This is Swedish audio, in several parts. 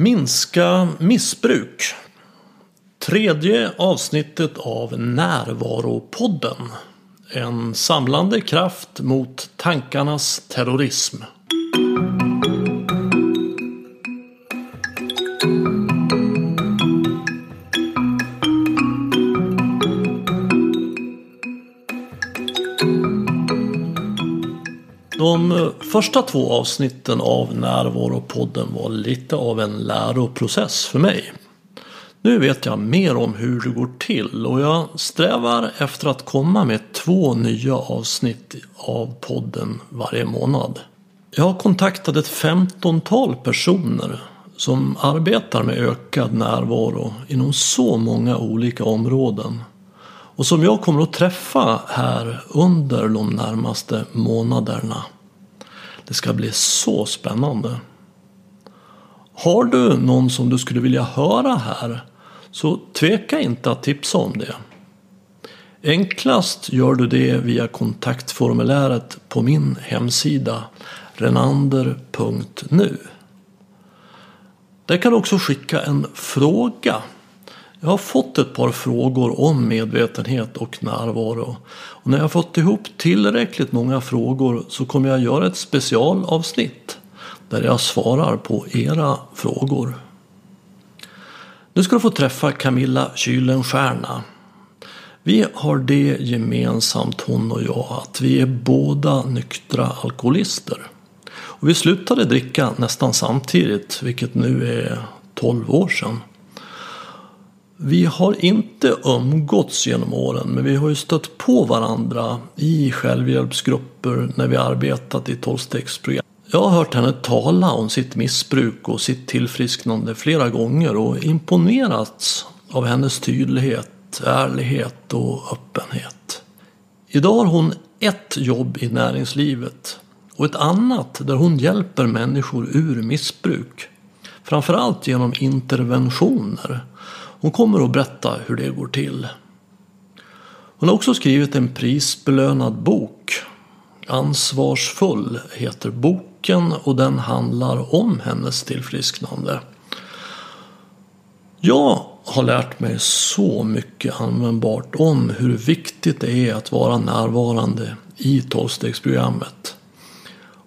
Minska missbruk. Tredje avsnittet av Närvaropodden. En samlande kraft mot tankarnas terrorism. De eh, första två avsnitten av Närvaropodden var lite av en läroprocess för mig. Nu vet jag mer om hur det går till och jag strävar efter att komma med två nya avsnitt av podden varje månad. Jag har kontaktat ett femtontal personer som arbetar med ökad närvaro inom så många olika områden och som jag kommer att träffa här under de närmaste månaderna. Det ska bli så spännande. Har du någon som du skulle vilja höra här så tveka inte att tipsa om det. Enklast gör du det via kontaktformuläret på min hemsida renander.nu. Där kan du också skicka en fråga jag har fått ett par frågor om medvetenhet och närvaro. Och när jag fått ihop tillräckligt många frågor så kommer jag göra ett specialavsnitt där jag svarar på era frågor. Nu ska du få träffa Camilla Kylenstierna. Vi har det gemensamt hon och jag att vi är båda nyktra alkoholister. Och vi slutade dricka nästan samtidigt, vilket nu är 12 år sedan. Vi har inte umgåtts genom åren men vi har ju stött på varandra i självhjälpsgrupper när vi arbetat i tolvstegsprogram. Jag har hört henne tala om sitt missbruk och sitt tillfrisknande flera gånger och imponerats av hennes tydlighet, ärlighet och öppenhet. Idag har hon ett jobb i näringslivet och ett annat där hon hjälper människor ur missbruk. Framförallt genom interventioner hon kommer att berätta hur det går till. Hon har också skrivit en prisbelönad bok. Ansvarsfull heter boken och den handlar om hennes tillfrisknande. Jag har lärt mig så mycket användbart om hur viktigt det är att vara närvarande i tolvstegsprogrammet.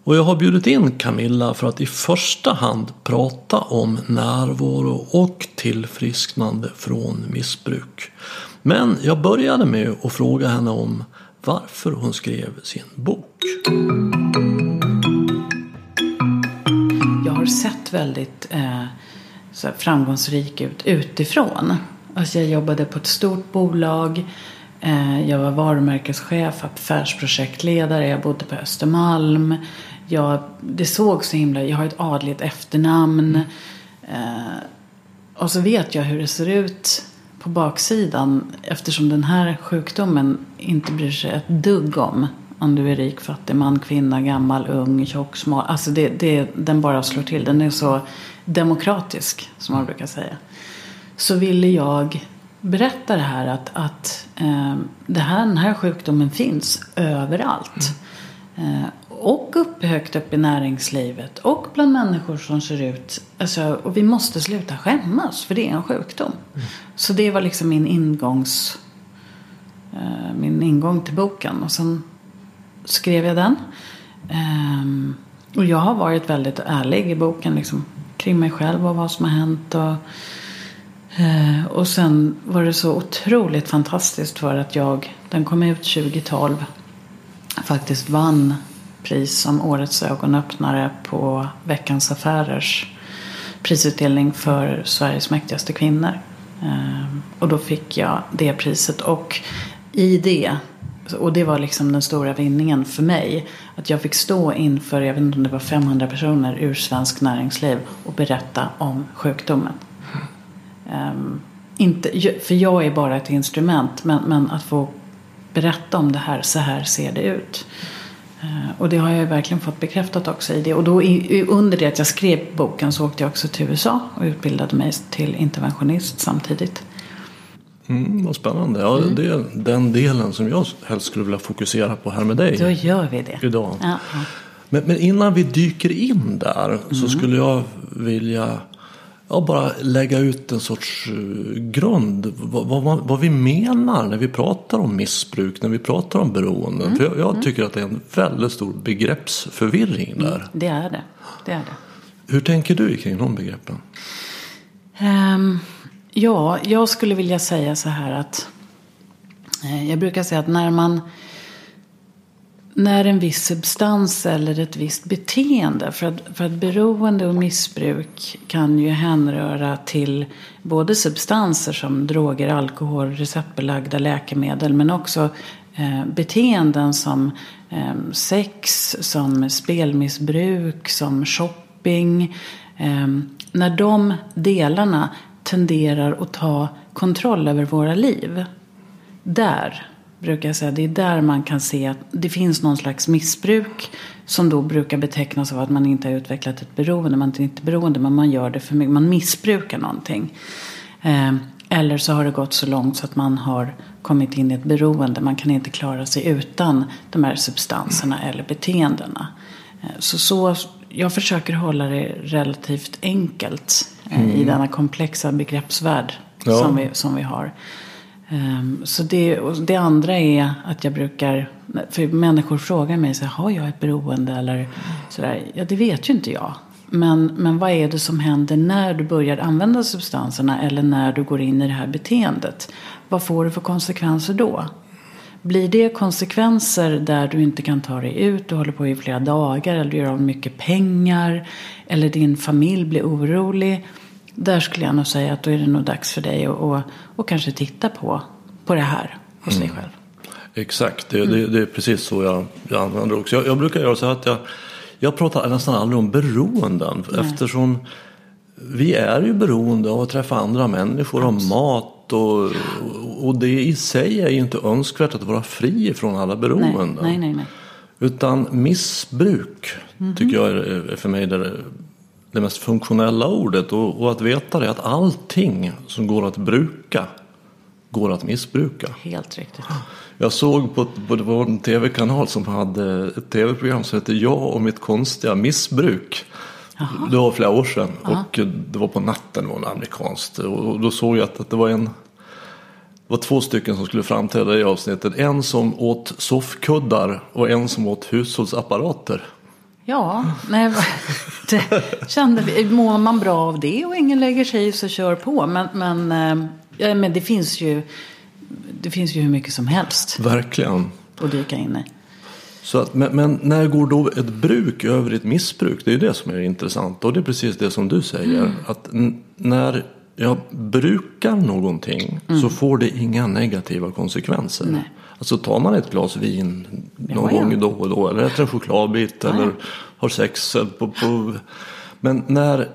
Och jag har bjudit in Camilla för att i första hand prata om närvaro och tillfrisknande från missbruk. Men jag började med att fråga henne om varför hon skrev sin bok. Jag har sett väldigt eh, så framgångsrik ut utifrån. Alltså jag jobbade på ett stort bolag. Eh, jag var varumärkeschef, affärsprojektledare. Jag bodde på Östermalm jag, det såg så himla, jag har ett adligt efternamn. Eh, och så vet jag hur det ser ut på baksidan eftersom den här sjukdomen inte bryr sig ett dugg om om du är rik, fattig, man, kvinna, gammal, ung, tjock, smal. Alltså det, det, den bara slår till. Den är så demokratisk som man brukar säga. Så ville jag berätta det här att, att eh, det här, den här sjukdomen finns överallt. Mm. Eh, och upp, högt upp i näringslivet och bland människor som ser ut. Alltså, och vi måste sluta skämmas för det är en sjukdom. Mm. Så det var liksom min ingångs eh, min ingång till boken. Och sen skrev jag den. Um, och jag har varit väldigt ärlig i boken liksom, kring mig själv och vad som har hänt. Och, uh, och sen var det så otroligt fantastiskt för att jag, den kom ut 2012, faktiskt vann pris som Årets ögonöppnare på Veckans Affärers prisutdelning för Sveriges mäktigaste kvinnor. Ehm, och då fick jag det priset. Och i det, och det var liksom den stora vinningen för mig, att jag fick stå inför, jag vet inte om det var 500 personer ur svensk näringsliv och berätta om sjukdomen. Um, inte, för jag är bara ett instrument, men, men att få berätta om det här, så här ser det ut. Eh, och det har jag verkligen fått bekräftat också i det. Och då under det att jag skrev boken så åkte jag också till USA och utbildade mig till interventionist samtidigt. Mm, vad spännande. Ja, mm. Det är den delen som jag helst skulle vilja fokusera på här med dig. Då gör vi det. Idag. Ja, Men, men, innan vi dyker in där mm. så skulle jag vilja ja, bara lägga ut en sorts eh, grund. Vad, vad, vad, vi menar när vi pratar om missbruk, när vi pratar om beroenden. Mm. För jag, jag mm. tycker att det är en väldigt stor begreppsförvirring där. Mm, det är det. det är det. Hur tänker du kring de begreppen? Um, ja, jag skulle vilja säga så här att eh, jag brukar säga att när man när en viss substans eller ett visst beteende. För att, för att beroende och missbruk kan ju hänröra till både substanser som droger, alkohol, receptbelagda läkemedel. Men också eh, beteenden som eh, sex, som spelmissbruk, som shopping. Eh, när de delarna tenderar att ta kontroll över våra liv. Där brukar jag säga. Det är där man kan se att det finns någon slags missbruk. Som då brukar betecknas av att man inte har utvecklat ett beroende. Man är inte beroende men man gör det för mycket. Man missbrukar någonting. Eh, eller så har det gått så långt så att man har kommit in i ett beroende. Man kan inte klara sig utan de här substanserna eller beteendena. Eh, så, så jag försöker hålla det relativt enkelt eh, mm. i denna komplexa begreppsvärld ja. som, vi, som vi har. Um, så det, det andra är att jag brukar, för människor frågar mig så här, har jag ett beroende eller sådär. Ja, det vet ju inte jag. Men, men vad är det som händer när du börjar använda substanserna eller när du går in i det här beteendet? Vad får det för konsekvenser då? Blir det konsekvenser där du inte kan ta dig ut, du håller på i flera dagar eller du gör av mycket pengar eller din familj blir orolig där skulle jag nog säga att då är det nog dags för dig att och, och kanske titta på, på det här hos mm. dig själv. Exakt, det, mm. det, det, är precis så jag, jag använder också. Jag, jag, brukar göra så att jag, jag pratar nästan aldrig om beroenden Nej. eftersom vi är ju beroende av att träffa andra människor, av mat och, och det i sig är ju inte önskvärt att vara fri från alla beroenden. Nej, nej, nej, Utan missbruk mm -hmm. tycker jag är, för mig det det mest funktionella ordet och, och, att veta det att allting som går att bruka går att missbruka. Helt riktigt. Jag såg på, på det var en tv-kanal som hade ett tv-program som hette Jag och mitt konstiga missbruk. Aha. Det var flera år sedan Aha. och det var på natten, det var amerikanskt. Och då såg jag att, att det var en det var två stycken som skulle framträda i avsnittet. En som åt soffkuddar och en som åt hushållsapparater. Ja, nej, det kände vi. Mår man bra av det och ingen lägger sig i så kör på. Men, men, eh, ja, men det finns ju det finns ju hur mycket som helst. Verkligen. Att dyka in i. Så att, men, men, när går då ett bruk över i ett missbruk? Det är det som är intressant. Och det är precis det som du säger. Mm. Att när jag brukar någonting mm. så får det inga negativa konsekvenser. Nej. Alltså tar man ett glas vin någon ja, gång då och då eller äter en chokladbit ja, eller har sex. På, på, men när,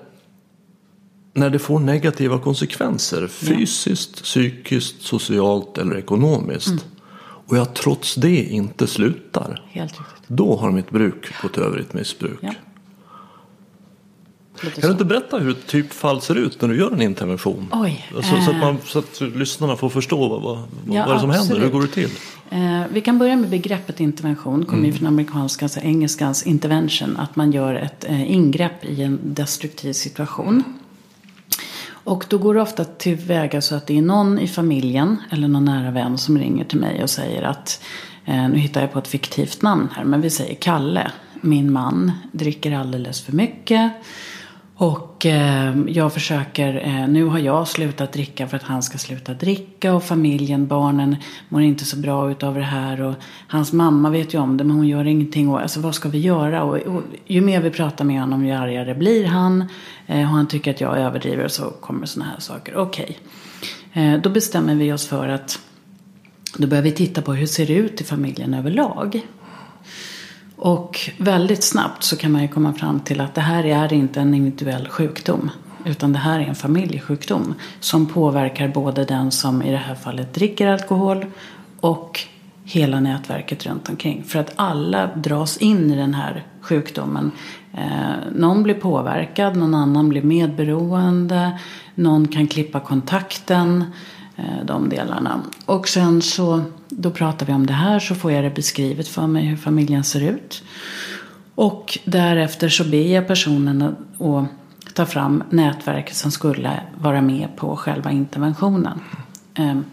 när det får negativa konsekvenser fysiskt, psykiskt, socialt eller ekonomiskt mm. och jag trots det inte slutar. Då har mitt bruk gått över i ett missbruk. Kan du inte berätta hur ett typfall ser ut när du gör en intervention? Oj, alltså, eh... så, att man, så att lyssnarna får förstå vad, vad, ja, vad är det som absolut. händer. Hur går det till? Eh, vi kan börja med begreppet intervention. kommer mm. från amerikanska, alltså engelskans intervention. Att man gör ett eh, ingrepp i en destruktiv situation. Och då går det ofta tillväga så att det är någon i familjen eller någon nära vän som ringer till mig och säger att eh, nu hittar jag på ett fiktivt namn här, men vi säger Kalle. Min man dricker alldeles för mycket. Och eh, jag försöker, eh, nu har jag slutat dricka för att han ska sluta dricka och familjen, barnen mår inte så bra utav det här och hans mamma vet ju om det men hon gör ingenting och alltså vad ska vi göra? Och, och ju mer vi pratar med honom ju argare blir han eh, och han tycker att jag överdriver och så kommer sådana här saker. Okej, okay. Eh, då bestämmer vi oss för att då börjar vi titta på hur det ser ut i familjen överlag. Och väldigt snabbt så kan man ju komma fram till att det här är inte en individuell sjukdom. Utan det här är en familjesjukdom. Som påverkar både den som i det här fallet dricker alkohol och hela nätverket runt omkring. För att alla dras in i den här sjukdomen. Eh, någon blir påverkad, någon annan blir medberoende, någon kan klippa kontakten. Eh, de delarna. Och sen så, då pratar vi om det här så får jag det beskrivet för mig hur familjen ser ut. Och därefter så ber jag personen att ta fram nätverket som skulle vara med på själva interventionen. Ehm,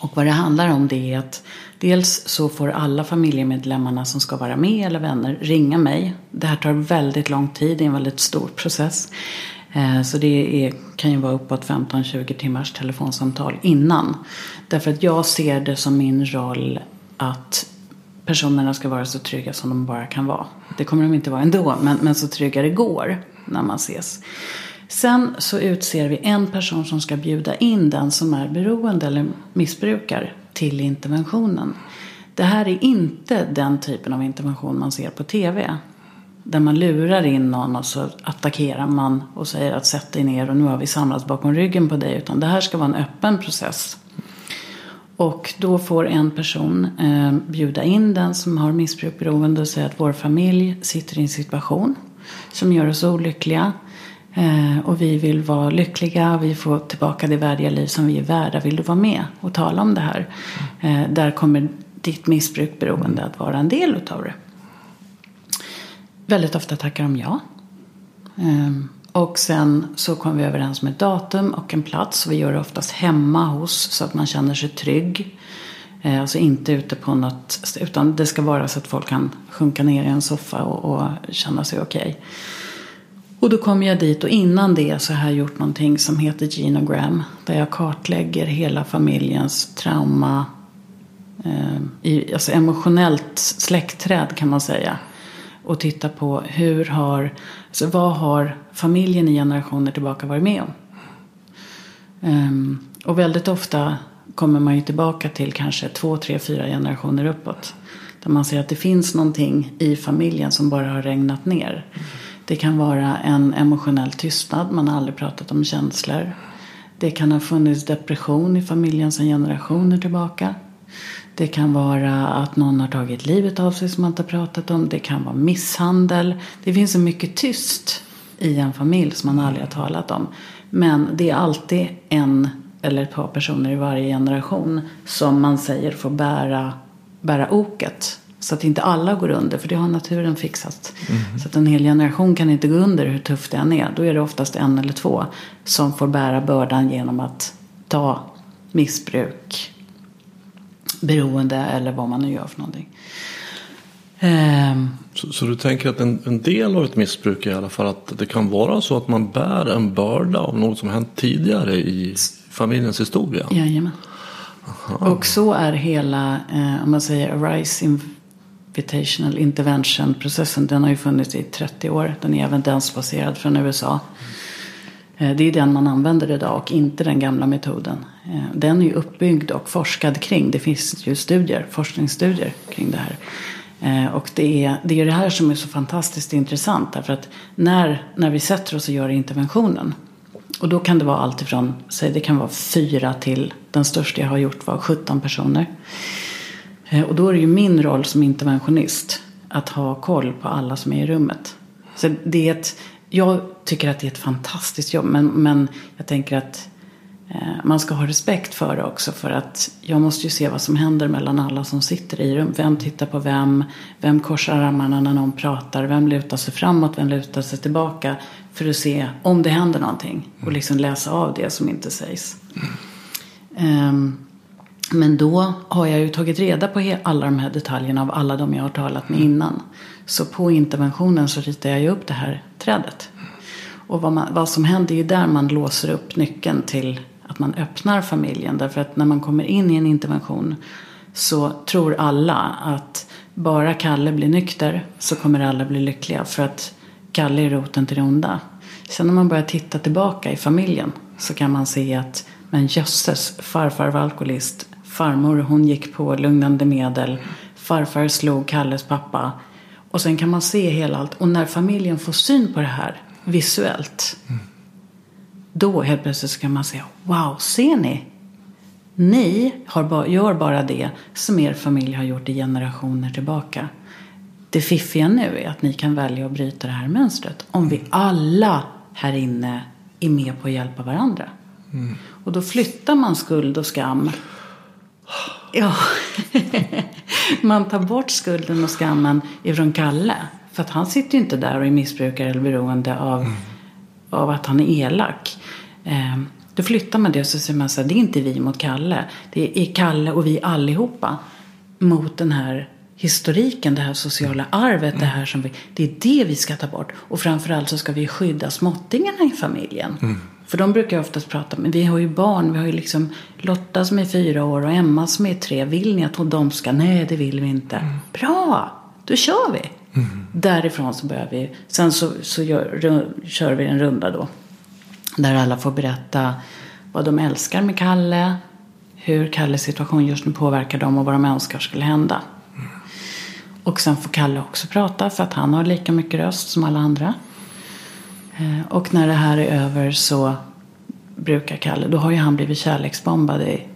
och vad det handlar om det är att dels så får alla familjemedlemmarna som ska vara med eller vänner ringa mig. Det här tar väldigt lång tid, det är en väldigt stor process. Eh, så det är, kan ju vara uppåt 15-20 timmars telefonsamtal innan. Därför att jag ser det som min roll att personerna ska vara så trygga som de bara kan vara. Det kommer de inte vara ändå, men, men så trygga det går när man ses. Sen så utser vi en person som ska bjuda in den som är beroende eller missbrukar till interventionen. Det här är inte den typen av intervention man ser på TV. Där man lurar in någon och så attackerar man och säger att sätt dig ner och nu har vi samlats bakom ryggen på dig. Utan det här ska vara en öppen process. Och då får en person eh, bjuda in den som har missbrukberoende och säga att vår familj sitter i en situation som gör oss olyckliga. Eh, och vi vill vara lyckliga, vi får tillbaka det värdiga liv som vi är värda. Vill du vara med och tala om det här? Eh, där kommer ditt missbrukberoende att vara en del utav det. Väldigt ofta tackar de ja. Ehm, och sen så kom vi överens med datum och en plats. Vi gör det oftast hemma hos så att man känner sig trygg. Ehm, alltså inte ute på något, utan det ska vara så att folk kan sjunka ner i en soffa och, och känna sig okej. Okay. Och då kommer jag dit och innan det så har jag gjort någonting som heter Genogram. Där jag kartlägger hela familjens trauma. Eh, i, alltså emotionellt släktträd kan man säga. Och titta på hur har, alltså vad har familjen i generationer tillbaka varit med om. Um, och väldigt ofta kommer man ju tillbaka till kanske två, tre, fyra generationer uppåt. Där man ser att det finns någonting i familjen som bara har regnat ner. Det kan vara en emotionell tystnad, man har aldrig pratat om känslor. Det kan ha funnits depression i familjen sedan generationer tillbaka. Det kan vara att någon har tagit livet av sig som man inte har pratat om. Det kan vara misshandel. Det finns så mycket tyst i en familj som man aldrig har talat om. Men det är alltid en eller ett par personer i varje generation som man säger får bära, bära oket. Så att inte alla går under, för det har naturen fixat. Mm. Så att en hel generation kan inte gå under hur tufft det än är. Då är det oftast en eller två som får bära bördan genom att ta missbruk, beroende eller vad man nu gör för någonting. Um, så, så, du tänker att en, en, del av ett missbruk är i alla fall att det kan vara så att man bär en börda av något som hänt tidigare i familjens historia? Jajamän. Aha. Och så är hela, eh, om man säger Arise Invitational Intervention-processen. Den har ju funnits i 30 år. Den är evidensbaserad från USA. Eh, Eh, det är den man använder idag och inte den gamla metoden. Eh, den är ju uppbyggd och forskad kring. Det finns ju studier, forskningsstudier kring det här. Eh, och det är, det är det här som är så fantastiskt intressant. Därför att när, när vi sätter oss och gör interventionen. Och då kan det vara allt ifrån, säg det kan vara fyra till, den största jag har gjort var 17 personer. Och då är det ju min roll som interventionist att ha koll på alla som är i rummet. Så det är ett, jag tycker att det är ett fantastiskt jobb. Men, men jag tänker att eh, man ska ha respekt för det också. För att jag måste ju se vad som händer mellan alla som sitter i rum. Vem tittar på vem? Vem korsar armarna när någon pratar? Vem lutar sig framåt? Vem lutar sig tillbaka? För att se om det händer någonting. Och liksom läsa av det som inte sägs. Um, men då har jag ju tagit reda på alla de här detaljerna av alla de jag har talat med innan. Så på interventionen så ritar jag ju upp det här trädet. Och vad, man, vad som händer är där man låser upp nyckeln till att man öppnar familjen. Därför att när man kommer in i en intervention så tror alla att bara Kalle blir nykter så kommer alla bli lyckliga. För att Kalle är roten till det onda. Sen när man börjar titta tillbaka i familjen så kan man se att men jösses, farfar var alkoholist. Farmor hon gick på lugnande medel. Farfar slog Kalles pappa. Och sen kan man se hela allt. Och när familjen får syn på det här visuellt. Mm. Då helt plötsligt så kan man säga Wow, ser ni? Ni har gör bara det som er familj har gjort i generationer tillbaka. Det fiffiga nu är att ni kan välja att bryta det här mönstret. Om vi alla här inne är med på att hjälpa varandra. Mm. Och då flyttar man skuld och skam. Ja, man tar bort skulden och skammen ifrån Kalle. För att han sitter ju inte där och är missbrukare eller beroende av mm. av att han är elak. Eh, då flyttar man det och så säger man så här, det är inte vi mot Kalle. Det är Kalle och vi allihopa mot den här historiken, det här sociala arvet, det här som vi, det är det vi ska ta bort. Och framförallt så ska vi skydda småttingarna i familjen. Mm. För de brukar ju oftast prata, men vi har ju barn, vi har ju liksom Lotta som är fyra år och Emma som är tre. Vill ni att de ska? Nej, det vill vi inte. Mm. Bra, då kör vi. Därifrån så börjar vi, sen så, så gör, kör vi en runda då. Där alla får berätta vad de älskar med Kalle, hur Kalles situation just nu påverkar dem och vad de önskar skulle hända. Och sen får Kalle också prata för att han har lika mycket röst som alla andra. Eh, Och när det här är över så brukar Kalle, då har ju han blivit kärleksbombad i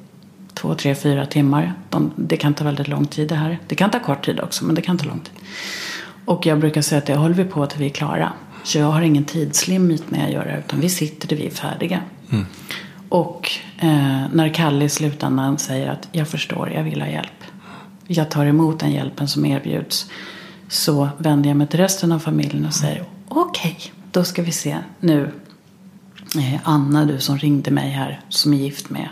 två, tre, fyra timmar. De, det kan ta väldigt lång tid det här. Det kan ta kort tid också, men det kan ta lång tid. Och jag brukar säga att det håller vi på till vi är klara. Så jag har ingen tidslimit när jag gör det, utan vi sitter där vi är färdiga. Och eh, när Kalle i slutändan säger att jag förstår, jag vill ha hjälp. Jag tar emot den hjälpen som erbjuds. Så vänder jag mig till resten av familjen och säger okej, då ska vi se nu. Eh, Anna, du som ringde mig här, som är gift med.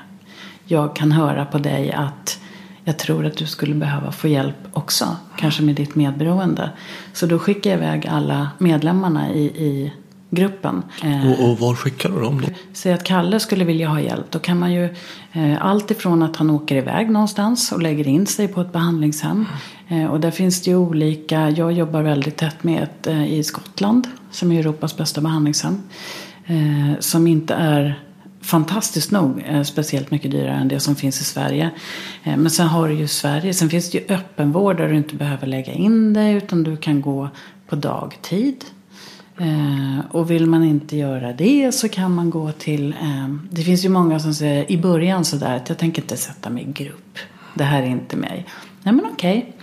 Jag kan höra på dig att jag tror att du skulle behöva få hjälp också. Kanske med ditt medberoende. Så då skickar jag iväg alla medlemmarna i, i gruppen. Eh, Och, och var skickar du dem då? Säg att Kalle skulle vilja ha hjälp. Då kan man ju eh, allt ifrån att han åker iväg någonstans och lägger in sig på ett behandlingshem. Eh, och där finns det ju olika. Jag jobbar väldigt tätt med ett eh, i Skottland. Som är Europas bästa behandlingshem. Eh, som inte är fantastiskt nog eh, speciellt mycket dyrare än det som finns i Sverige. Eh, men sen har du ju Sverige. Sen finns det ju öppenvård där du inte behöver lägga in dig. Utan du kan gå på dagtid. Eh, och vill man inte göra det så kan man gå till, det finns ju många som säger i början sådär att jag tänker inte sätta mig i grupp. Det här är inte mig. Nej men okej.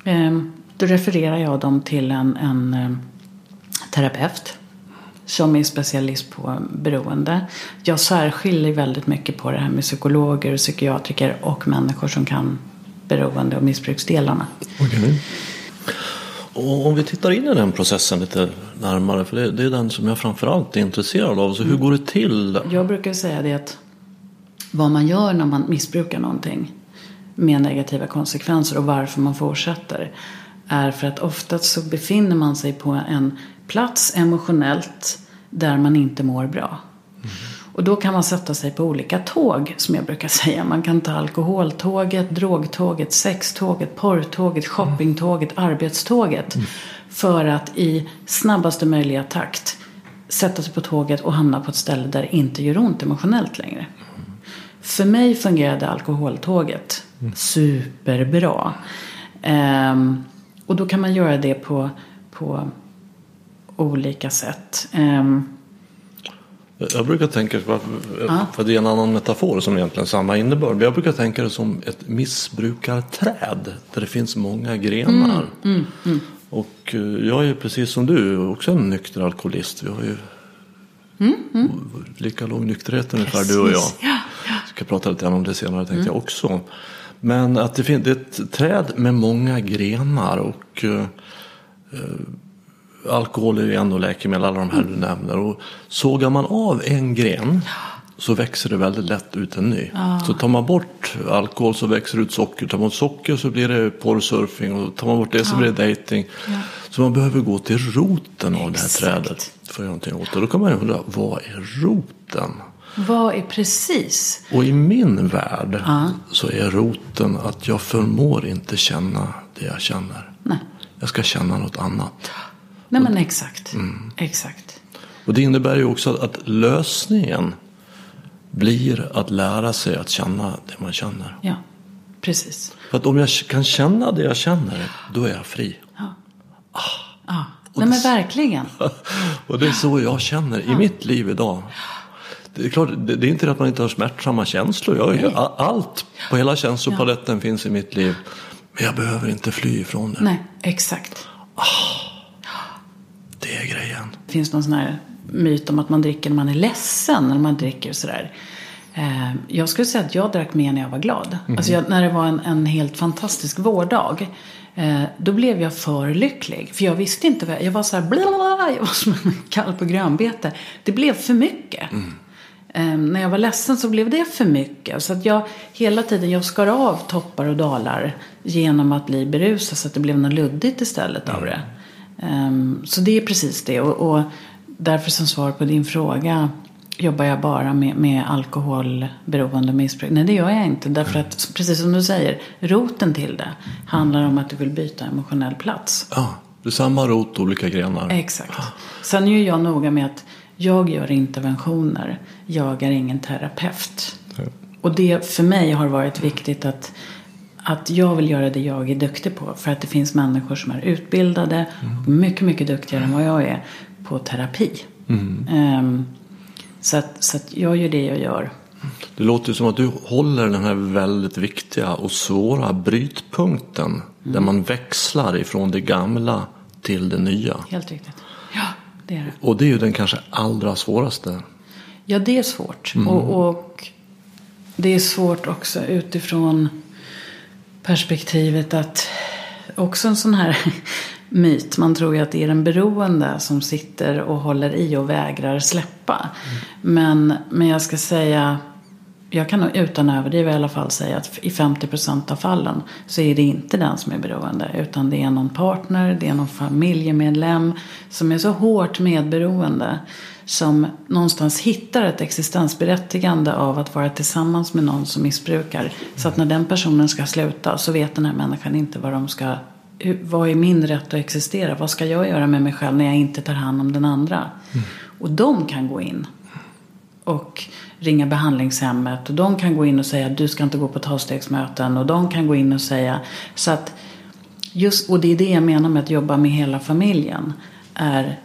okay. då refererar jag dem till en, en terapeut. Som är specialist på beroende. Jag särskiljer väldigt mycket på det här med psykologer, psykiatriker och människor som kan beroende och missbruksdelarna. Okej. Och om vi tittar in i den processen lite närmare, för det, det är den som jag framförallt är intresserad av. Så hur går det till? Jag brukar säga det att vad man gör när man missbrukar någonting med negativa konsekvenser och varför man fortsätter är för att oftast så befinner man sig på en plats emotionellt där man inte mår bra. Och då kan man sätta sig på olika tåg som jag brukar säga. Man kan ta alkoholtåget, drogtåget, sextåget, porrtåget, shoppingtåget, arbetståget. För att i snabbaste möjliga takt sätta sig på tåget och hamna på ett ställe där det inte gör ont emotionellt längre. För mig fungerade alkoholtåget superbra. Ehm, och då kan man göra det på, på olika sätt. Ehm, Jag brukar tänka, för det är en annan metafor som egentligen samma innebörd. Jag brukar tänka det som ett missbrukarträd där det finns många grenar. Och eh, jag är precis som du också en nykter alkoholist. Vi har ju lika låg nykterhet ungefär du och jag. Precis. Ja, ja. ska prata lite grann om det senare tänkte jag också. Men att det, fin- det är ett träd med många grenar och eh, eh, alkohol är ju och läkemedel, alla de här du nämner. Och sågar man av en gren så växer det väldigt lätt ut en ny. Så tar man bort alkohol så växer det ut socker. Tar man bort socker så blir det porrsurfing och tar man bort det så blir det dating. Så man behöver gå till roten av det här Exakt. trädet för att göra någonting åt det. Då kan man ju undra, vad är roten? Vad är precis? Och i min värld så är roten att jag förmår inte känna det jag känner. Nej. Jag ska känna något annat. Nej men exakt. Mm. Exakt. Och det innebär ju också att lösningen blir att lära sig att känna det man känner. Ja, precis. För att om jag kan känna det jag känner, då är jag fri. Ja. Nej men verkligen. Och det är så jag känner i mitt liv idag. Det är klart, det det är inte det att man inte har smärtsamma känslor. Jag, a- allt på hela känslopaletten finns i mitt liv. Men jag behöver inte fly ifrån det. Nej, exakt. Det är grejen. Det finns någon sån här myt om att man dricker när man är ledsen. När man dricker sådär. Eh, Jag skulle säga att jag drack mer när jag var glad. Alltså jag, när det var en, en helt fantastisk vårdag. Eh, då blev jag för lycklig. För jag visste inte vad jag, jag var så här blablabla, jag var som en kalv på grönbete. Det blev för mycket. Mm. Eh, när jag var ledsen så blev det för mycket. Så att jag hela tiden, jag skar av toppar och dalar genom att bli berusad så att det blev något luddigt istället mm. av det. Um, så det är precis det. Och, och därför som svar på din fråga jobbar jag bara med, med alkoholberoende missbruk. Nej, det gör jag inte. Därför att, precis som du säger, roten till det handlar om att du vill byta emotionell plats. Ja, det är samma rot, olika grenar. Exakt. Sen är jag noga med att jag gör interventioner. Jag är ingen terapeut. Ja. Och det för mig har varit viktigt att att jag vill göra det jag är duktig på. För att det finns människor som är utbildade och mycket, mycket duktigare än vad jag är på terapi. Mm. Um, så att, så att jag gör det jag gör. Det låter som att du håller den här väldigt viktiga och svåra brytpunkten. Mm. Där man växlar ifrån det gamla till det nya. Helt riktigt. Det är det. Och det är ju den kanske allra svåraste. Ja, det är svårt. Mm. Och, och det är svårt också utifrån perspektivet att också en sån här myt. Man tror ju att det är den beroende som sitter och håller i och vägrar släppa. Mm. Men, men jag ska säga, jag kan nog utan överdriva i alla fall säga att i 50% av fallen så är det inte den som är beroende. Utan det är någon partner, det är någon familjemedlem som är så hårt medberoende. Som någonstans hittar ett existensberättigande av att vara tillsammans med någon som missbrukar. Så att när den personen ska sluta så vet den här människan inte vad de ska vad är min rätt att existera? Vad ska jag göra med mig själv när jag inte tar hand om den andra? Mm. Och de kan gå in och ringa behandlingshemmet och de kan gå in och säga du ska inte gå på tolvstegsmöten och de kan gå in och säga så att just, och det är det jag menar med att jobba med hela familjen är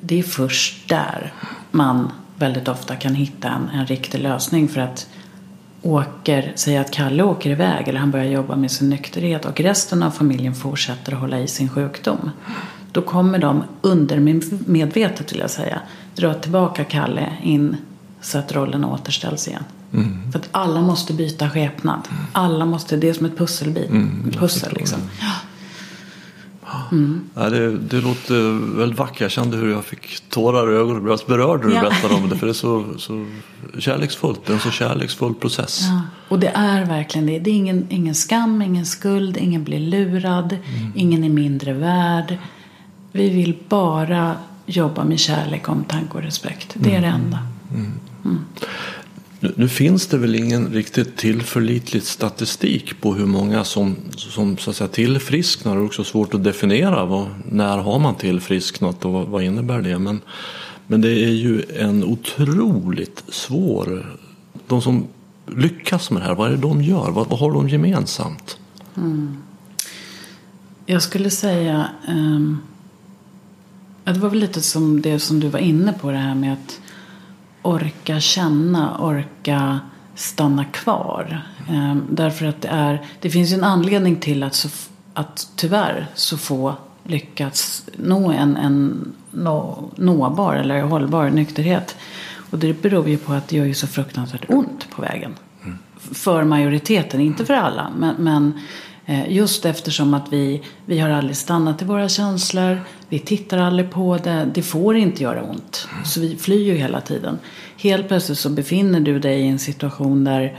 det är först där man väldigt ofta kan hitta en, en riktig lösning för att åker, säg att Kalle åker iväg eller han börjar jobba med sin nykterhet och resten av familjen fortsätter att hålla i sin sjukdom. Då kommer de undermedvetet vill jag säga dra tillbaka Kalle in så att rollen återställs igen. Mm. För att alla måste byta skepnad. Alla måste, det är som ett pusselbit. Mm, pussel liksom. Ja. Mm. Ja, det, det låter väldigt vackert. Jag kände hur jag fick tårar i ögonen. Jag blev berörd när du ja. berättade om det. För det är så, så kärleksfullt. Det är en så kärleksfull process. Ja. Och det är verkligen det. Det är ingen, ingen skam, ingen skuld, ingen blir lurad. Mm. Ingen är mindre värd. Vi vill bara jobba med kärlek, omtanke och respekt. Det är mm. det enda. Mm mm. Nu, nu, finns det väl ingen riktigt tillförlitlig statistik på hur många som, som så att säga, tillfrisknar. Det är också svårt att definiera vad, när har man tillfrisknat och vad, vad innebär det. Men, men det är ju en otroligt svår... De som lyckas med det här, vad är det de gör? Vad, vad har de gemensamt? Mm. Jag skulle säga... Um, det var väl lite som det som du var inne på, det här med att orka känna, orka stanna kvar. Ehm, därför att det är, det finns ju en anledning till att, så, att tyvärr så få lyckats nå en, en nå, nåbar eller hållbar nykterhet. Och det beror ju på att det gör ju så fruktansvärt ont på vägen. Mm. För majoriteten, inte för alla. Men, men eh, just eftersom att vi, vi har aldrig stannat i våra känslor. Vi tittar aldrig på det. Det får inte göra ont. Så vi flyr ju hela tiden. Helt plötsligt så befinner du dig i en situation där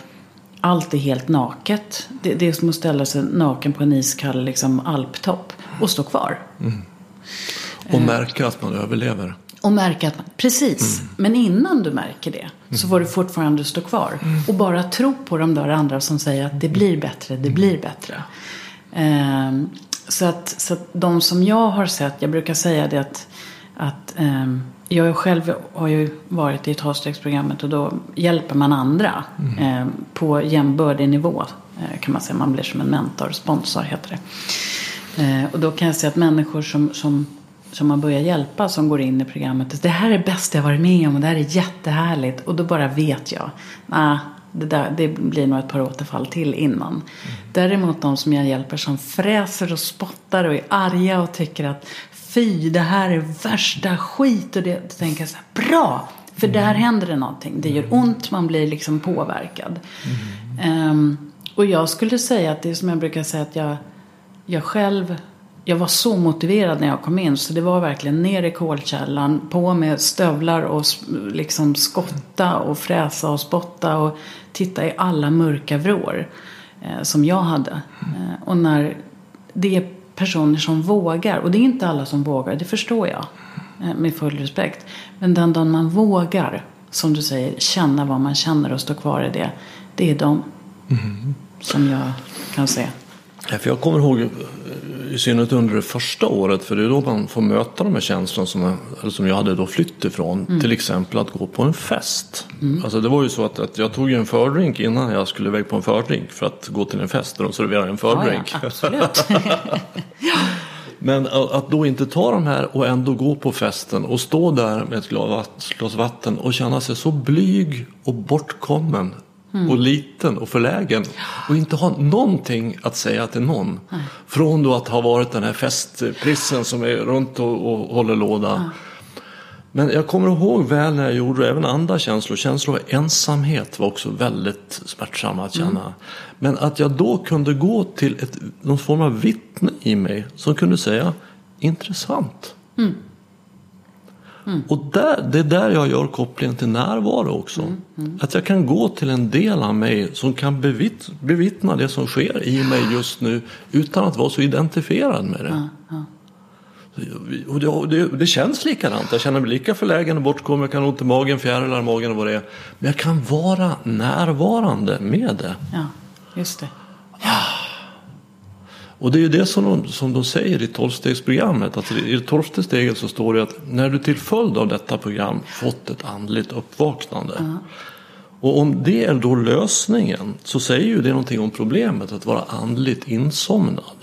allt är helt naket. Det, det är som att ställa sig naken på en iskall liksom, alptopp och stå kvar. Mm. Och märka att man överlever. Och märka att man, precis. Mm. Men innan du märker det så får du fortfarande stå kvar. Mm. Och bara tro på de där andra som säger att det blir bättre, det blir bättre. Um, så, att, så att de som jag har sett, jag brukar säga det att, att um, jag själv har ju varit i tolvstegsprogrammet och då hjälper man andra mm. um, på jämbördig nivå. Uh, kan man säga, man blir som en mentor, sponsor heter det. Uh, och då kan jag säga att människor som, som som man börjar hjälpa som går in i programmet. Det här är det bästa jag varit med om och det här är jättehärligt. Och då bara vet jag. Nah, det, där, det blir nog ett par återfall till innan. Mm. Däremot de som jag hjälper som fräser och spottar och är arga och tycker att fy, det här är värsta skit. Och det, då tänker jag så här, bra! För mm. där händer det någonting. Det gör ont, man blir liksom påverkad. Mm. Um, och jag skulle säga att det är som jag brukar säga att jag jag själv jag var så motiverad när jag kom in så det var verkligen ner i kolkällan, på med stövlar och liksom skotta och fräsa och spotta och titta i alla mörka vrår eh, som jag hade. Eh, och när det är personer som vågar, och det är inte alla som vågar, det förstår jag eh, med full respekt. Men den dagen man vågar, som du säger, känna vad man känner och stå kvar i det, det är de mm. som jag kan se. Ja, för jag kommer ihåg i synnerhet under det första året, för det är då man får möta de här känslorna som, jag, som jag hade då flytt ifrån. Mm. Till exempel att gå på en fest. Mm. Alltså det var ju så att, att jag tog en fördrink innan jag skulle iväg på en fördrink för att gå till en fest där de serverar en fördrink. Ja, ja. Men att då inte ta de här och ändå gå på festen och stå där med ett glas vatten och känna sig så blyg och bortkommen Mm. och liten och förlägen och inte ha någonting att säga till någon. Mm. Från då att ha varit den här festprissen som är runt och, och håller låda. Mm. Men jag kommer ihåg väl när jag gjorde det, även andra känslor. Känslor av ensamhet var också väldigt smärtsamma att känna. Mm. Men att jag då kunde gå till ett, någon form av vittne i mig som kunde säga intressant. Mm. Mm. Och där, det är där jag gör kopplingen till närvaro också. Mm. Mm. Att jag kan gå till en del av mig som kan bevitt, bevittna det som sker i mig just nu utan att vara så identifierad med det. Och det, det, det, känns likadant. Jag känner mig lika förlägen och bortkommen. Jag kan ha ont i magen, fjärilar i magen och vad det är. Men jag kan vara närvarande med det. Ja, just det. Ja. Och det är ju det som de, som de säger i tolvstegsprogrammet. Att I det tolfte steget så står det att när du till följd av detta program fått ett andligt uppvaknande. Uh -huh. Och om det är då lösningen så säger ju det någonting om problemet att vara andligt insomnad.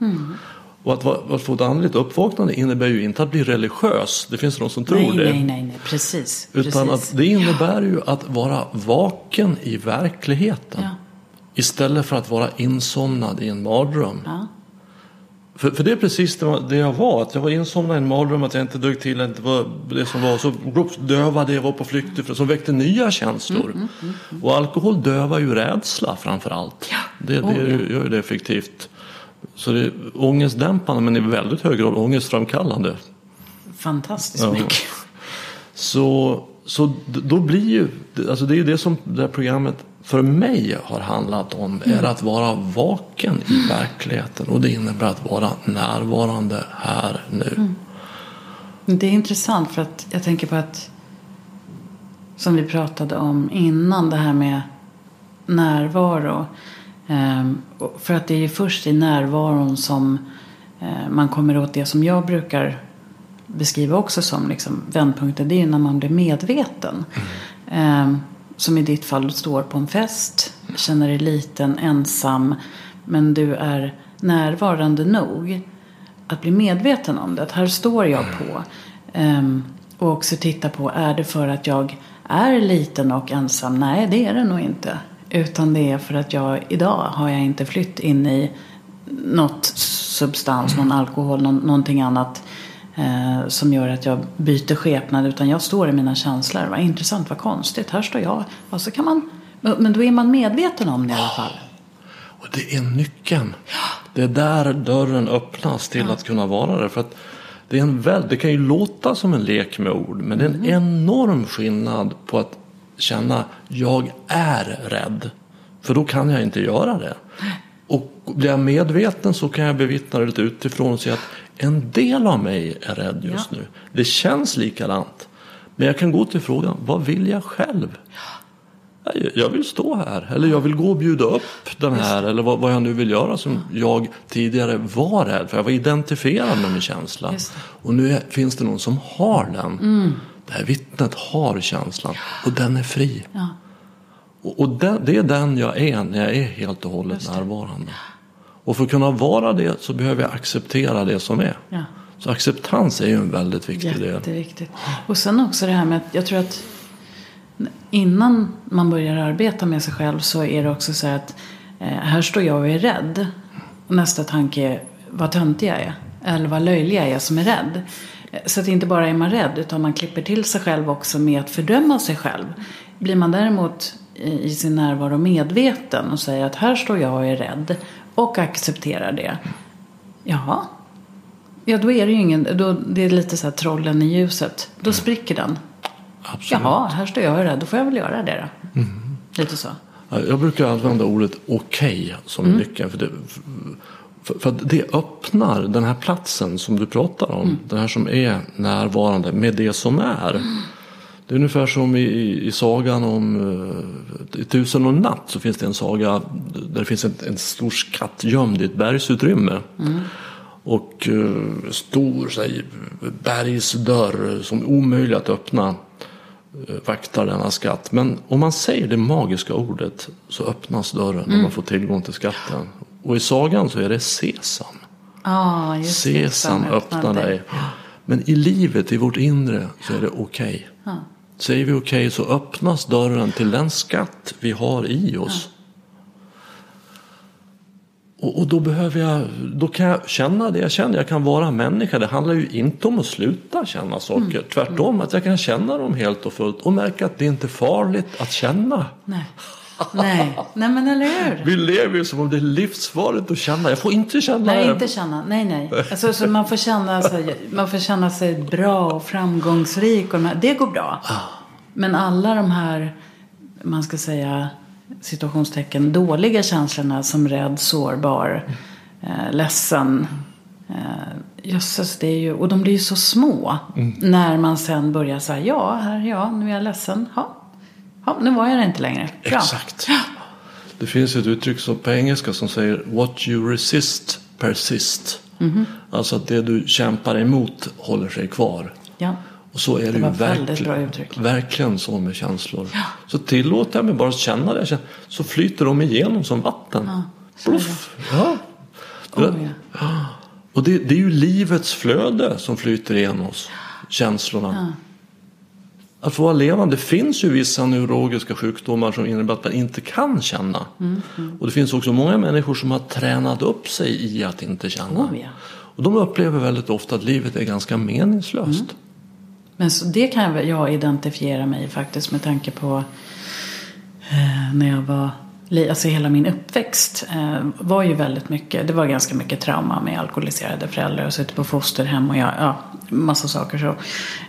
Mm. Och att, att, få ett andligt uppvaknande innebär ju inte att bli religiös. Det finns de som tror nej, det. Nej, nej, nej, precis. Utan precis. att det innebär ju att vara vaken i verkligheten. Ja. Istället för att vara insomnad i en mardröm. Ja. För, för det är precis det, jag var. Att jag var insomnad i en mardröm, att jag inte dög till, inte var det som var. Så dövade jag var på flykt ifrån, som väckte nya känslor. Mm, mm, mm, och alkohol dövar ju rädsla framför allt. Ja. Det, det oh, gör det effektivt. Så det är ångestdämpande men i väldigt hög grad ångestframkallande. Fantastiskt ja. mycket. Så, så då blir ju, alltså det är det som det här programmet för mig har handlat om är att vara vaken i verkligheten och det innebär att vara närvarande här nu. Mm. Det är intressant för att jag tänker på att som vi pratade om innan det här med närvaro. Ehm, för att det är först i närvaron som eh, man kommer åt det som jag brukar beskriva också som liksom vändpunkten. Det är när man blir medveten. Mm som i ditt fall, du står på en fest, känner dig liten, ensam, men du är närvarande nog att bli medveten om det. Att här står jag på. Um, och också titta på, är det för att jag är liten och ensam? Nej, det är det nog inte. Utan det är för att jag idag har jag inte flytt in i något substans, någon alkohol, någon, någonting annat eh, som gör att jag byter skepnad utan jag står i mina känslor. Vad intressant, vad konstigt, här står jag. Och så kan man, men då är man medveten om det i alla fall. Och det är nyckeln. Det är där dörren öppnas till ja. att kunna vara det. För att det, är en väl, det kan ju låta som en lek med ord men det är en mm. enorm skillnad på att känna jag är rädd. För då kan jag inte göra det. Och blir jag medveten så kan jag bevittna det lite utifrån och se att en del av mig är rädd just ja. nu. Det känns likadant. Men jag kan gå till frågan, vad vill jag själv? Jag vill stå här, eller jag vill gå och bjuda upp den här, eller vad, vad jag nu vill göra som jag tidigare var rädd för. Jag var identifierad med min känsla. Och nu är, finns det någon som har den. Mm. Det här vittnet har känslan och den är fri. Ja. Och, och den, det är den jag är när jag är helt och hållet närvarande. Och för att kunna vara det så behöver jag acceptera det som är. Ja. Så acceptans är ju en väldigt viktig del. Jätteviktigt. Och sen också det här med att jag tror att innan man börjar arbeta med sig själv så är det också så att eh, här står jag och är rädd. Och nästa tanke är vad töntig jag är. Eller vad löjlig jag är som är rädd. Så att inte bara är man rädd utan man klipper till sig själv också med att fördöma sig själv. Blir man däremot i sin närvaro medveten och säger att här står jag och är rädd och accepterar det. Ja. Ja, då är det ju ingen, då, det är lite så här trollen i ljuset. Då spricker den. Absolut. Jaha, här står jag och. Då får jag väl göra det då. Lite så. Ja, Jag brukar använda ordet okej som Mm. nyckeln. För det, för, för det öppnar den här platsen som du pratar om. Mm. Den här som är närvarande med det som är. Det är ungefär som i, i, sagan om uh, i Tusen och natt så finns det en saga där det finns en, en stor skatt gömd i ett bergsutrymme. Och uh, stor säg, bergsdörr som är omöjlig att öppna eh, vaktar denna skatt. Men om man säger det magiska ordet så öppnas dörren och man får tillgång till skatten. Och i sagan så är det sesam. Ja, just. Sesam Som öppna dig. Men i livet, i vårt inre, så är det okej. Säger vi okej så öppnas dörren till den skatt vi har i oss. Och, och då behöver jag, då kan jag känna det jag känner. Jag kan vara människa. Det handlar ju inte om att sluta känna saker. Tvärtom, att jag kan känna dem helt och fullt. Och märka att det inte är farligt att känna. Nej. Nej. Nej, men eller hur? Vi lever ju som om det är livsfarligt att känna. Jag får inte känna Nej, inte känna. Nej, nej. Alltså, så man, får känna sig, man får känna sig bra och framgångsrik. Och det går bra. Men alla de här, man ska säga, situationstecken, dåliga känslorna som rädd, sårbar, eh, ledsen. Eh, jösses, det är ju, och de blir ju så små. När man sen börjar säga, ja, här, ja, nu är jag ledsen. Ja, ja nu var jag det inte längre. Bra. Exakt. Det finns ett uttryck som, på engelska som säger What you resist persist. Mhm. Alltså att det du kämpar emot håller sig kvar. Ja. Och så är det, Det ju verkligen, verkligen så med känslor. Så tillåter jag mig bara att känna det så flyter de igenom som vatten. det. Pluff. Ja. Oh, ja. Och det, det är ju livets flöde som flyter igenom oss. Känslorna. Att vara levande. Det finns ju vissa neurologiska sjukdomar som innebär att man inte kan känna. Mm, Och det finns också många människor som har tränat upp sig i att inte känna. Oh, ja. Och de upplever väldigt ofta att livet är ganska meningslöst. Mm. Men så det kan jag, identifiera mig faktiskt med tanke på eh, när jag var Alltså hela min uppväxt eh, var ju väldigt mycket, det var ganska mycket trauma med alkoholiserade föräldrar och suttit på fosterhem och jag, ja, massa saker så.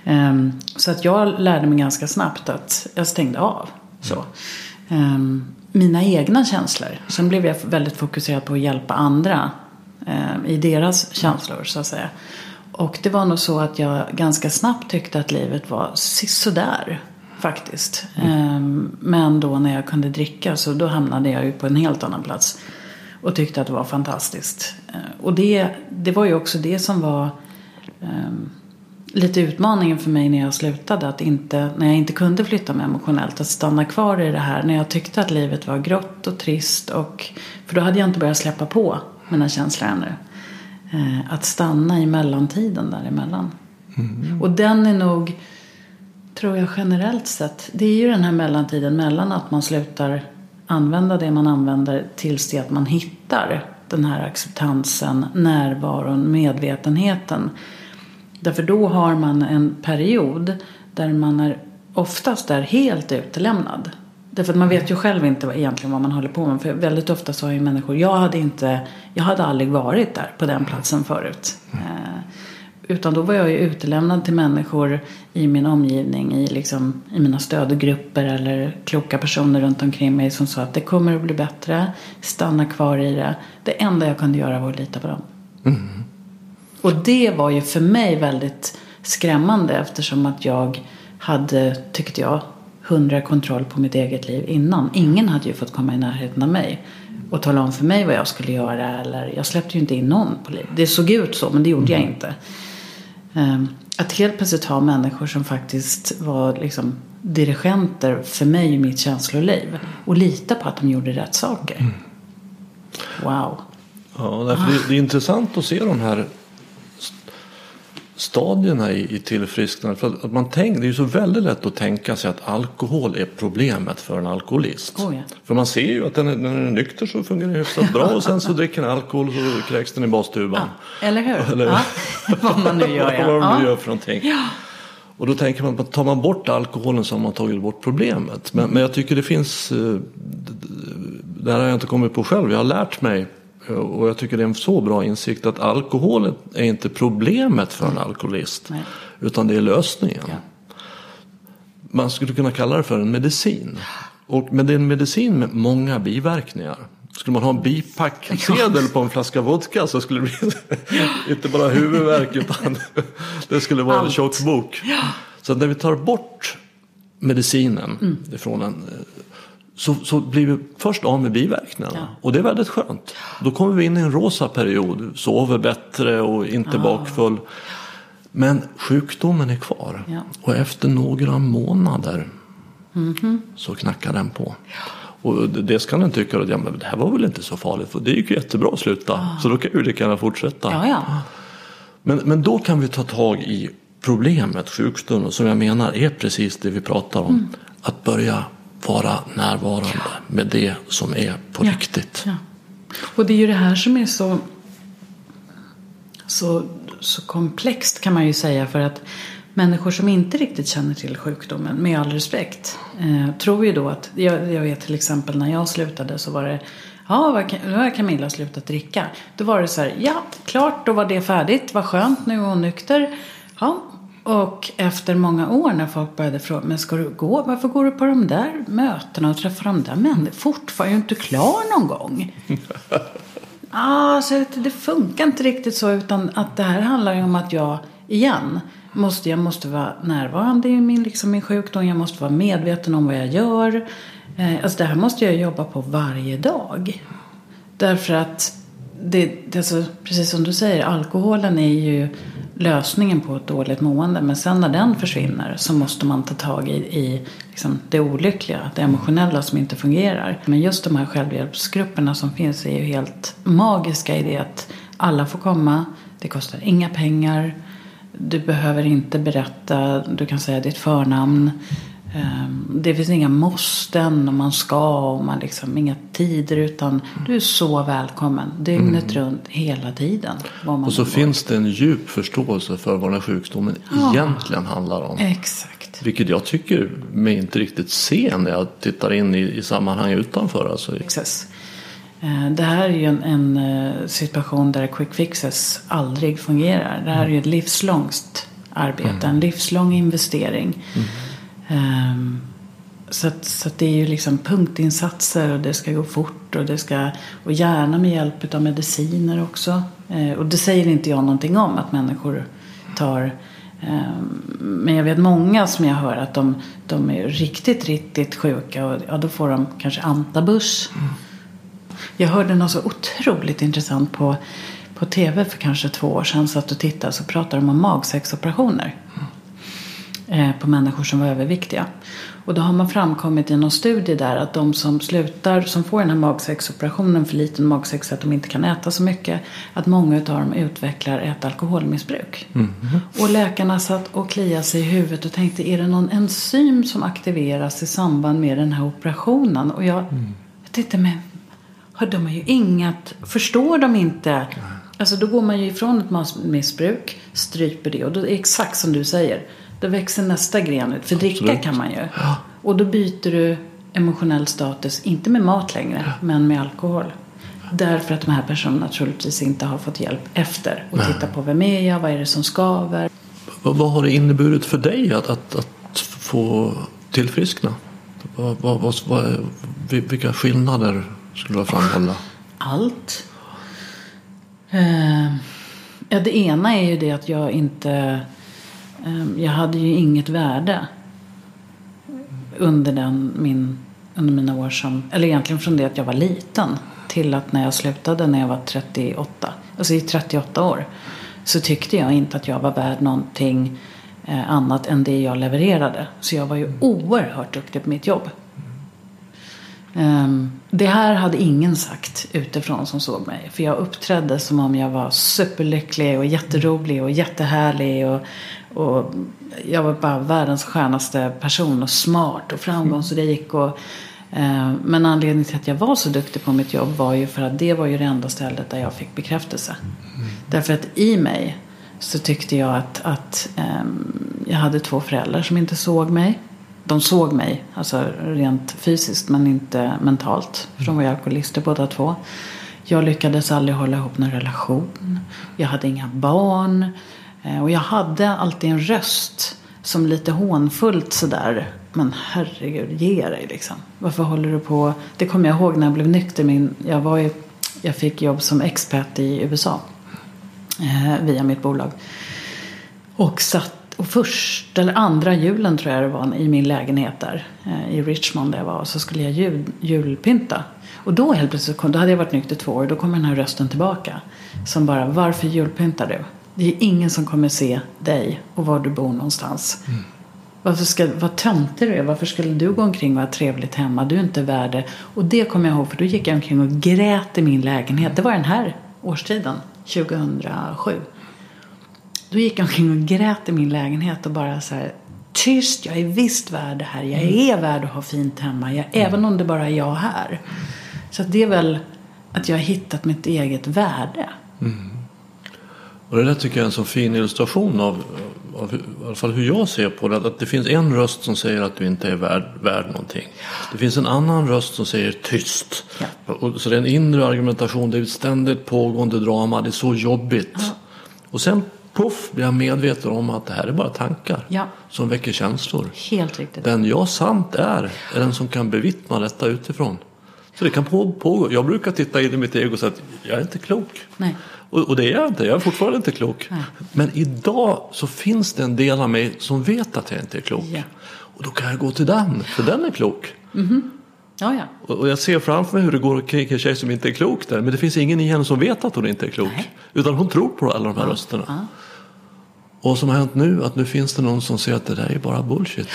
Eh, så att jag lärde mig ganska snabbt att jag stängde av. Så. Eh, mina egna känslor. Sen blev jag väldigt fokuserad på att hjälpa andra eh, i deras känslor så att säga. Och det var nog så att jag ganska snabbt tyckte att livet var sådär faktiskt. Ehm, Men då när jag kunde dricka så då hamnade jag ju på en helt annan plats. Och tyckte att det var fantastiskt. Eh, Och det, det var ju också det som var ehm, lite utmaningen för mig när jag slutade. Att inte, när jag inte kunde flytta mig emotionellt. Att stanna kvar i det här. När jag tyckte att livet var grått och trist. Och, för då hade jag inte börjat släppa på mina känslor ännu. Eh, att stanna i mellantiden däremellan. Och den är nog, tror jag generellt sett. Det är ju den här mellantiden mellan att man slutar använda det man använder tills det att man hittar den här acceptansen, närvaron, medvetenheten. Därför då har man en period där man är oftast är helt utelämnad. Därför att man vet ju själv inte egentligen vad man håller på med. För väldigt ofta så har ju människor, jag hade inte, jag hade aldrig varit där på den platsen förut. Eh, utan då var jag ju utelämnad till människor i min omgivning, i, liksom, i mina stödgrupper eller kloka personer runt omkring mig som sa att det kommer att bli bättre, stanna kvar i det. Det enda jag kunde göra var att lita på dem. Och det var ju för mig väldigt skrämmande eftersom att jag hade, tyckte jag, hundra kontroll på mitt eget liv innan. Ingen hade ju fått komma i närheten av mig och tala om för mig vad jag skulle göra. Eller, jag släppte ju inte in någon på liv. Det såg ut så, men det gjorde jag inte. Ehm, Att helt plötsligt ha människor som faktiskt var liksom dirigenter för mig i mitt känsloliv. Och lita på att de gjorde rätt saker. Wow. Ja, därför det, det är intressant att se de här stadierna i, i tillfrisknande. För att, att man tänk, det är ju så väldigt lätt att tänka sig att alkohol är problemet för en alkoholist. Oh, ja. För man ser ju att den är, när den är nykter så fungerar det hyfsat bra och sen så dricker den alkohol och så kräks den i bastuban. Eller hur? Eller- Ja. Vad man nu gör, ja. Vad de nu ja. gör för någonting. Och då tänker man att tar man bort alkoholen så har man tagit bort problemet. Men, men jag tycker det finns, eh, det här har jag inte kommit på själv, jag har lärt mig Och jag tycker det är en så bra insikt att alkohol är inte problemet för en alkoholist. Nej. Utan det är lösningen. Ja. Man skulle kunna kalla det för en medicin. Och, men det är en medicin med många biverkningar. Skulle man ha en bipacksedel på en flaska vodka så skulle det bli inte bara huvudvärk utan det skulle vara en Allt. tjock bok. Så när vi tar bort medicinen Mm. ifrån en eh, så, så blir vi först av med biverkningarna. Ja. Och det är väldigt skönt. Då kommer vi in i en rosa period. Sover bättre och inte bakfull. Men sjukdomen är kvar. Ja. Och efter några månader så knackar den på. Och det- ska den tycka att ja, men det här var väl inte så farligt. För det gick ju jättebra att sluta. Så då kan vi lika gärna fortsätta. Ja, ja. Men, men då kan vi ta tag i problemet, sjukdomen, som jag menar är precis det vi pratar om. Mm. Att börja vara närvarande med det som är på Ja. riktigt. Ja. Och det är ju det här som är så, så, så komplext kan man ju säga. För att människor som inte riktigt känner till sjukdomen, med all respekt, eh, tror ju då att, jag, jag vet till exempel när jag slutade så var det Ja, nu har Camilla slutat dricka. Då var det så här, ja, klart, då var det färdigt. Vad skönt, nu är hon nykter. Ja, och efter många år när folk började fråga, men ska du gå, varför går du på de där mötena och träffar de där männen? Fortfarande är du inte klar någon gång. Så det, det funkar inte riktigt så utan att det här handlar ju om att jag, igen, måste, jag måste vara närvarande i min, liksom min sjukdom. Jag måste vara medveten om vad jag gör. Eh, alltså det här måste jag jobba på varje dag. Därför att, det, det, alltså, precis som du säger, alkoholen är ju lösningen på ett dåligt mående. Men sen när den försvinner så måste man ta tag i, i liksom det olyckliga, det emotionella som inte fungerar. Men just de här självhjälpsgrupperna som finns är ju helt magiska i det att alla får komma, det kostar inga pengar, du behöver inte berätta, du kan säga ditt förnamn. Ehm, Det finns inga måsten om man ska och man liksom, inga tider utan du är så välkommen dygnet runt hela tiden. Och så går. finns det en djup förståelse för vad den här sjukdomen egentligen handlar om. Exakt. Vilket jag tycker mig inte riktigt se när jag tittar in i, i sammanhang utanför. Alltså. Access. Eh, Det här är ju en, en eh, situation där quick fixes aldrig fungerar. Det här är ju ett livslångt arbete, en livslång investering. Ehm, Så, att, så att det är ju liksom punktinsatser och det ska gå fort och det ska och gärna med hjälp av mediciner också. Eh, Och det säger inte jag någonting om att människor tar ehm, men jag vet många som jag hör att de, de är riktigt, riktigt sjuka och ja, då får de kanske antabus. Jag hörde något så otroligt intressant på, på tv för kanske två år sedan. Satt och tittade så pratade de om magsäcksoperationer. Eh, på människor som var överviktiga. Och då har man framkommit i någon studie där att de som slutar, som får den här magsäcksoperationen för liten magsäck så att de inte kan äta så mycket. Att många av dem utvecklar ett alkoholmissbruk. Och läkarna satt och kliade sig i huvudet och tänkte är det någon enzym som aktiveras i samband med den här operationen? Och jag, jag tänkte men har de ju inget, förstår de inte? Alltså då går man ju ifrån ett missbruk, stryper det och då är det exakt som du säger. Då växer nästa gren ut. För dricka Absolut. kan man ju. Och då byter du emotionell status, inte med mat längre, men med alkohol. Därför att de här personerna troligtvis inte har fått hjälp efter. Och titta på vem är jag, vad är det som skaver. Vad, vad har det inneburit för dig att, att, att få tillfriskna? Vad, vad, vad, vad, vilka skillnader skulle du framhålla? allt. Eh, ja, det ena är ju det att jag inte... Ehm, jag hade ju inget värde under, den, min, under mina år som... Eller egentligen från det att jag var liten till att när jag slutade när jag var 38. Alltså i 38 år. Så tyckte jag inte att jag var värd någonting eh, annat än det jag levererade. Så jag var ju oerhört duktig på mitt jobb. Ehm, det här hade ingen sagt utifrån som såg mig. För jag uppträdde som om jag var superlycklig och jätterolig och jättehärlig. Och, och jag var bara världens skönaste person och smart och framgångsrik. Och, eh, men anledningen till att jag var så duktig på mitt jobb var ju för att det var ju det enda stället där jag fick bekräftelse. Därför att i mig så tyckte jag att, att eh, jag hade två föräldrar som inte såg mig. De såg mig, alltså rent fysiskt men inte mentalt. För de var ju alkoholister båda två. Jag lyckades aldrig hålla ihop någon relation. Jag hade inga barn. Eh, och jag hade alltid en röst som lite hånfullt sådär. Men herregud, ge dig liksom. Varför håller du på? Det kommer jag ihåg när jag blev nykter. Min, jag, var ju, jag fick jobb som expert i USA. Eh, via mitt bolag. Och satt och första eller andra julen tror jag det var i min lägenhet där eh, i Richmond där jag var. Så skulle jag jul, julpynta. Och då helt plötsligt kom, då hade jag varit nykter två år. Då kom den här rösten tillbaka. Som bara, varför julpyntar du? Det är ingen som kommer se dig och var du bor någonstans. Mm. Varför ska, vad töntig du är. Varför skulle du gå omkring och vara trevligt hemma? Du är inte värd det. Och det kommer jag ihåg för då gick jag omkring och grät i min lägenhet. Det var den här årstiden, 2007. Då gick jag omkring och grät i min lägenhet och bara så här tyst, jag är visst värd det här. Jag mm. är värd att ha fint hemma. Jag, mm. Även om det bara är jag här. Så det är väl att jag har hittat mitt eget värde. Mm. Och det där tycker jag är en så fin illustration av, av, i alla fall hur jag ser på det. Att det finns en röst som säger att du inte är värd, värd någonting. Det finns en annan röst som säger tyst. Ja. Och, så det är en inre argumentation, det är ett ständigt pågående drama, det är så jobbigt. Ja. Och sen puff blir jag medveten om att det här är bara tankar ja. som väcker känslor. Helt riktigt. Den jag sant är, är den som kan bevittna detta utifrån. Så det kan pågå. Jag brukar titta in i mitt ego och säga att jag är inte klok. Nej. Och, och, det är jag inte, jag är fortfarande inte klok. Nej. Men idag så finns det en del av mig som vet att jag inte är klok. Ja. Och då kan jag gå till den, för den är klok. Mm -hmm. Ja, ja. Och, och jag ser framför mig hur det går kring en tjej som inte är klok där. Men det finns ingen i henne som vet att hon inte är klok. Nej. Utan hon tror på alla de här ja. rösterna. Ja. Och som har hänt nu, att nu finns det någon som säger att det där är bara bullshit.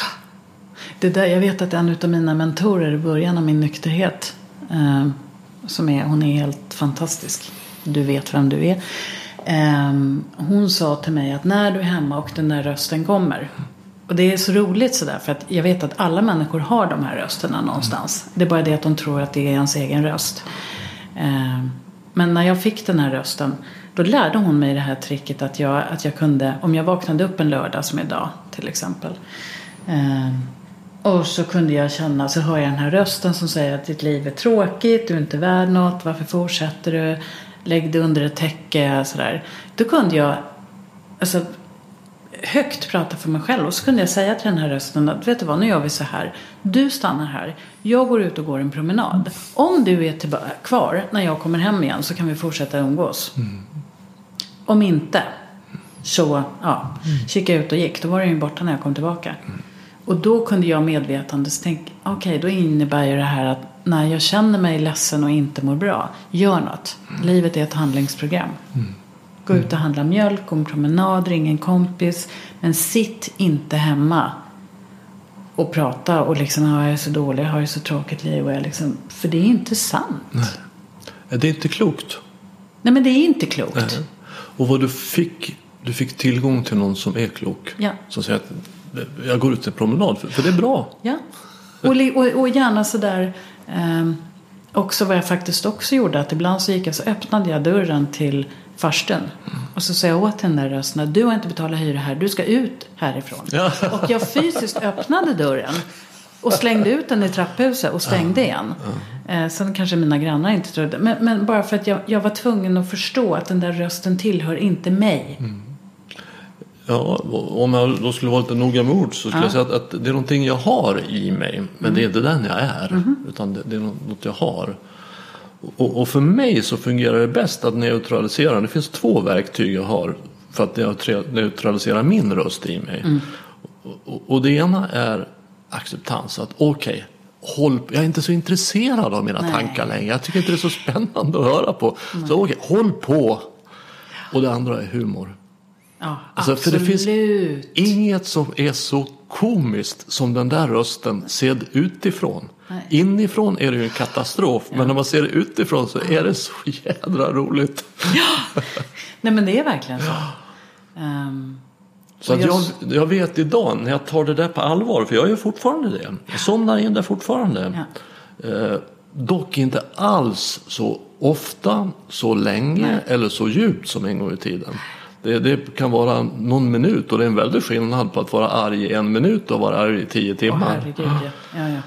Det där, jag vet att en av mina mentorer i början av min nykterhet, eh, som är, hon är helt fantastisk. Du vet vem du är. Eh, hon sa till mig att när du är hemma och den där rösten kommer. Och det är så roligt sådär för att jag vet att alla människor har de här rösterna någonstans. Mm. Det är bara det att de tror att det är ens egen röst. Eh, men när jag fick den här rösten då lärde hon mig det här tricket att jag, att jag kunde, om jag vaknade upp en lördag som idag till exempel. Eh, och så kunde jag känna, så hör jag den här rösten som säger att ditt liv är tråkigt, du är inte värd något, varför fortsätter du? Lägg dig under ett täcke, sådär. Då kunde jag alltså, högt prata för mig själv och så kunde jag säga till den här rösten att vet du vad, nu gör vi så här. Du stannar här, jag går ut och går en promenad. Om du är kvar när jag kommer hem igen så kan vi fortsätta umgås. Mm. Om inte så ja, mm. kika ut och gick. Då var den ju borta när jag kom tillbaka. Mm. Och då kunde jag medvetandes tänka, okej okay, då innebär ju det här att när jag känner mig ledsen och inte mår bra, gör något. Mm. Livet är ett handlingsprogram. Mm. Gå ut och handla mjölk, gå en promenad, ring en kompis. Men sitt inte hemma och prata och liksom, ja, jag är så dålig, jag har ju så tråkigt liv. Och jag liksom, för det är inte sant. Nej. Det är inte klokt. Nej men det är inte klokt. Nej. Och vad du fick, du fick tillgång till någon som är klok. Ja. Som säger att jag går ut en promenad för, för det är bra. Ja. Och, och, och gärna sådär eh, också vad jag faktiskt också gjorde. Att ibland så gick jag så öppnade jag dörren till farstun. Mm. Och så sa jag åt den där rösten du har inte betalat hyra här, du ska ut härifrån. Ja. Och jag fysiskt öppnade dörren. Och slängde ut den i trapphuset och stängde igen. Eh, sen kanske mina grannar inte trodde. Men, men bara för att jag, jag, var tvungen att förstå att den där rösten tillhör inte mig. Mm. Ja, om jag då skulle vara lite noga med ord så skulle ja. jag säga att, att, det är någonting jag har i mig. Men mm. det är inte den jag är. Mm. Utan det, det, är något jag har. Och, och, för mig så fungerar det bäst att neutralisera. Det finns två verktyg jag har för att neutralisera min röst i mig. Mm. Och, och, det ena är acceptans. Att okej, okay, håll, jag är inte så intresserad av mina Nej. tankar längre. Jag tycker inte det är så spännande att höra på. Nej. Så okej, okay, håll på. Och det andra är humor. Ja, alltså. För det finns inget som är så komiskt som den där rösten sedd utifrån. Nej. Inifrån är det ju en katastrof, ja. men när man ser det utifrån så är det så jädra roligt. Ja, Nej men det är verkligen så. Um, så att jag, jag vet idag när jag tar det där på allvar, för jag gör fortfarande det. Jag somnar in där fortfarande. Ja. Eh, dock inte alls så ofta, så länge Nej. eller så djupt som en gång i tiden. Det, det, kan vara någon minut och det är en väldig skillnad på att vara arg i en minut och vara arg i tio timmar. Oh, ja. Ja, ja.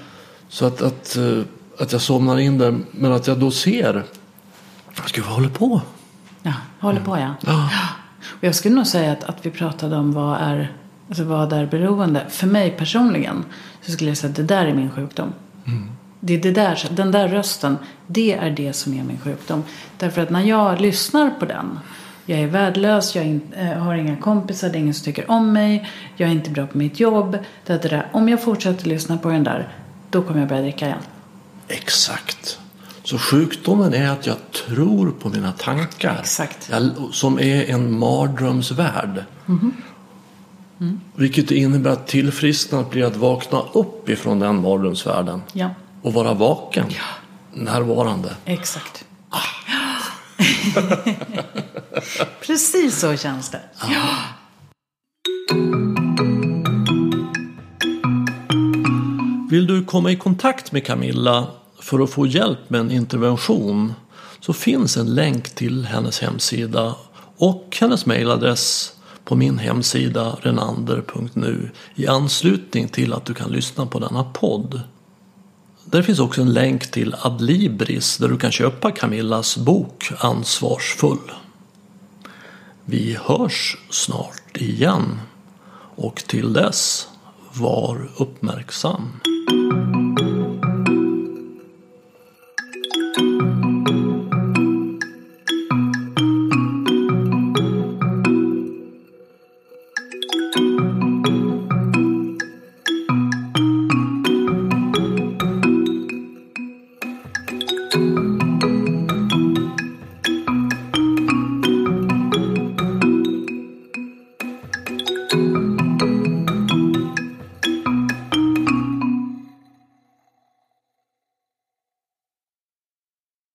Så att, att, eh, att jag somnar in där, men att jag då ser Ska vi hålla på? Ja, håller på ja. Ja. Och jag skulle nog säga att, att vi pratade om vad är, alltså vad är beroende. För mig personligen så skulle jag säga att det där är min sjukdom. Det är det där, den där rösten, det är det som är min sjukdom. Därför att när jag lyssnar på den, jag är värdelös, jag eh, har inga kompisar, det är ingen som tycker om mig, jag är inte bra på mitt jobb. Det, det där. Om jag fortsätter lyssna på den där, då kommer jag börja dricka igen. Exakt. Så sjukdomen är att jag tror på mina tankar. Exakt. Jag, som är en mardrömsvärld. Vilket innebär att tillfrisknandet blir att vakna upp ifrån den mardrömsvärlden. Ja, Och vara vaken. Närvarande. exakt. Precis så känns det. Vill du komma i kontakt med Camilla för att få hjälp med en intervention så finns en länk till hennes hemsida och hennes mejladress på min hemsida renander.nu i anslutning till att du kan lyssna på denna podd. Där finns också en länk till Adlibris där du kan köpa Camillas bok Ansvarsfull. Vi hörs snart igen och till dess var uppmärksam.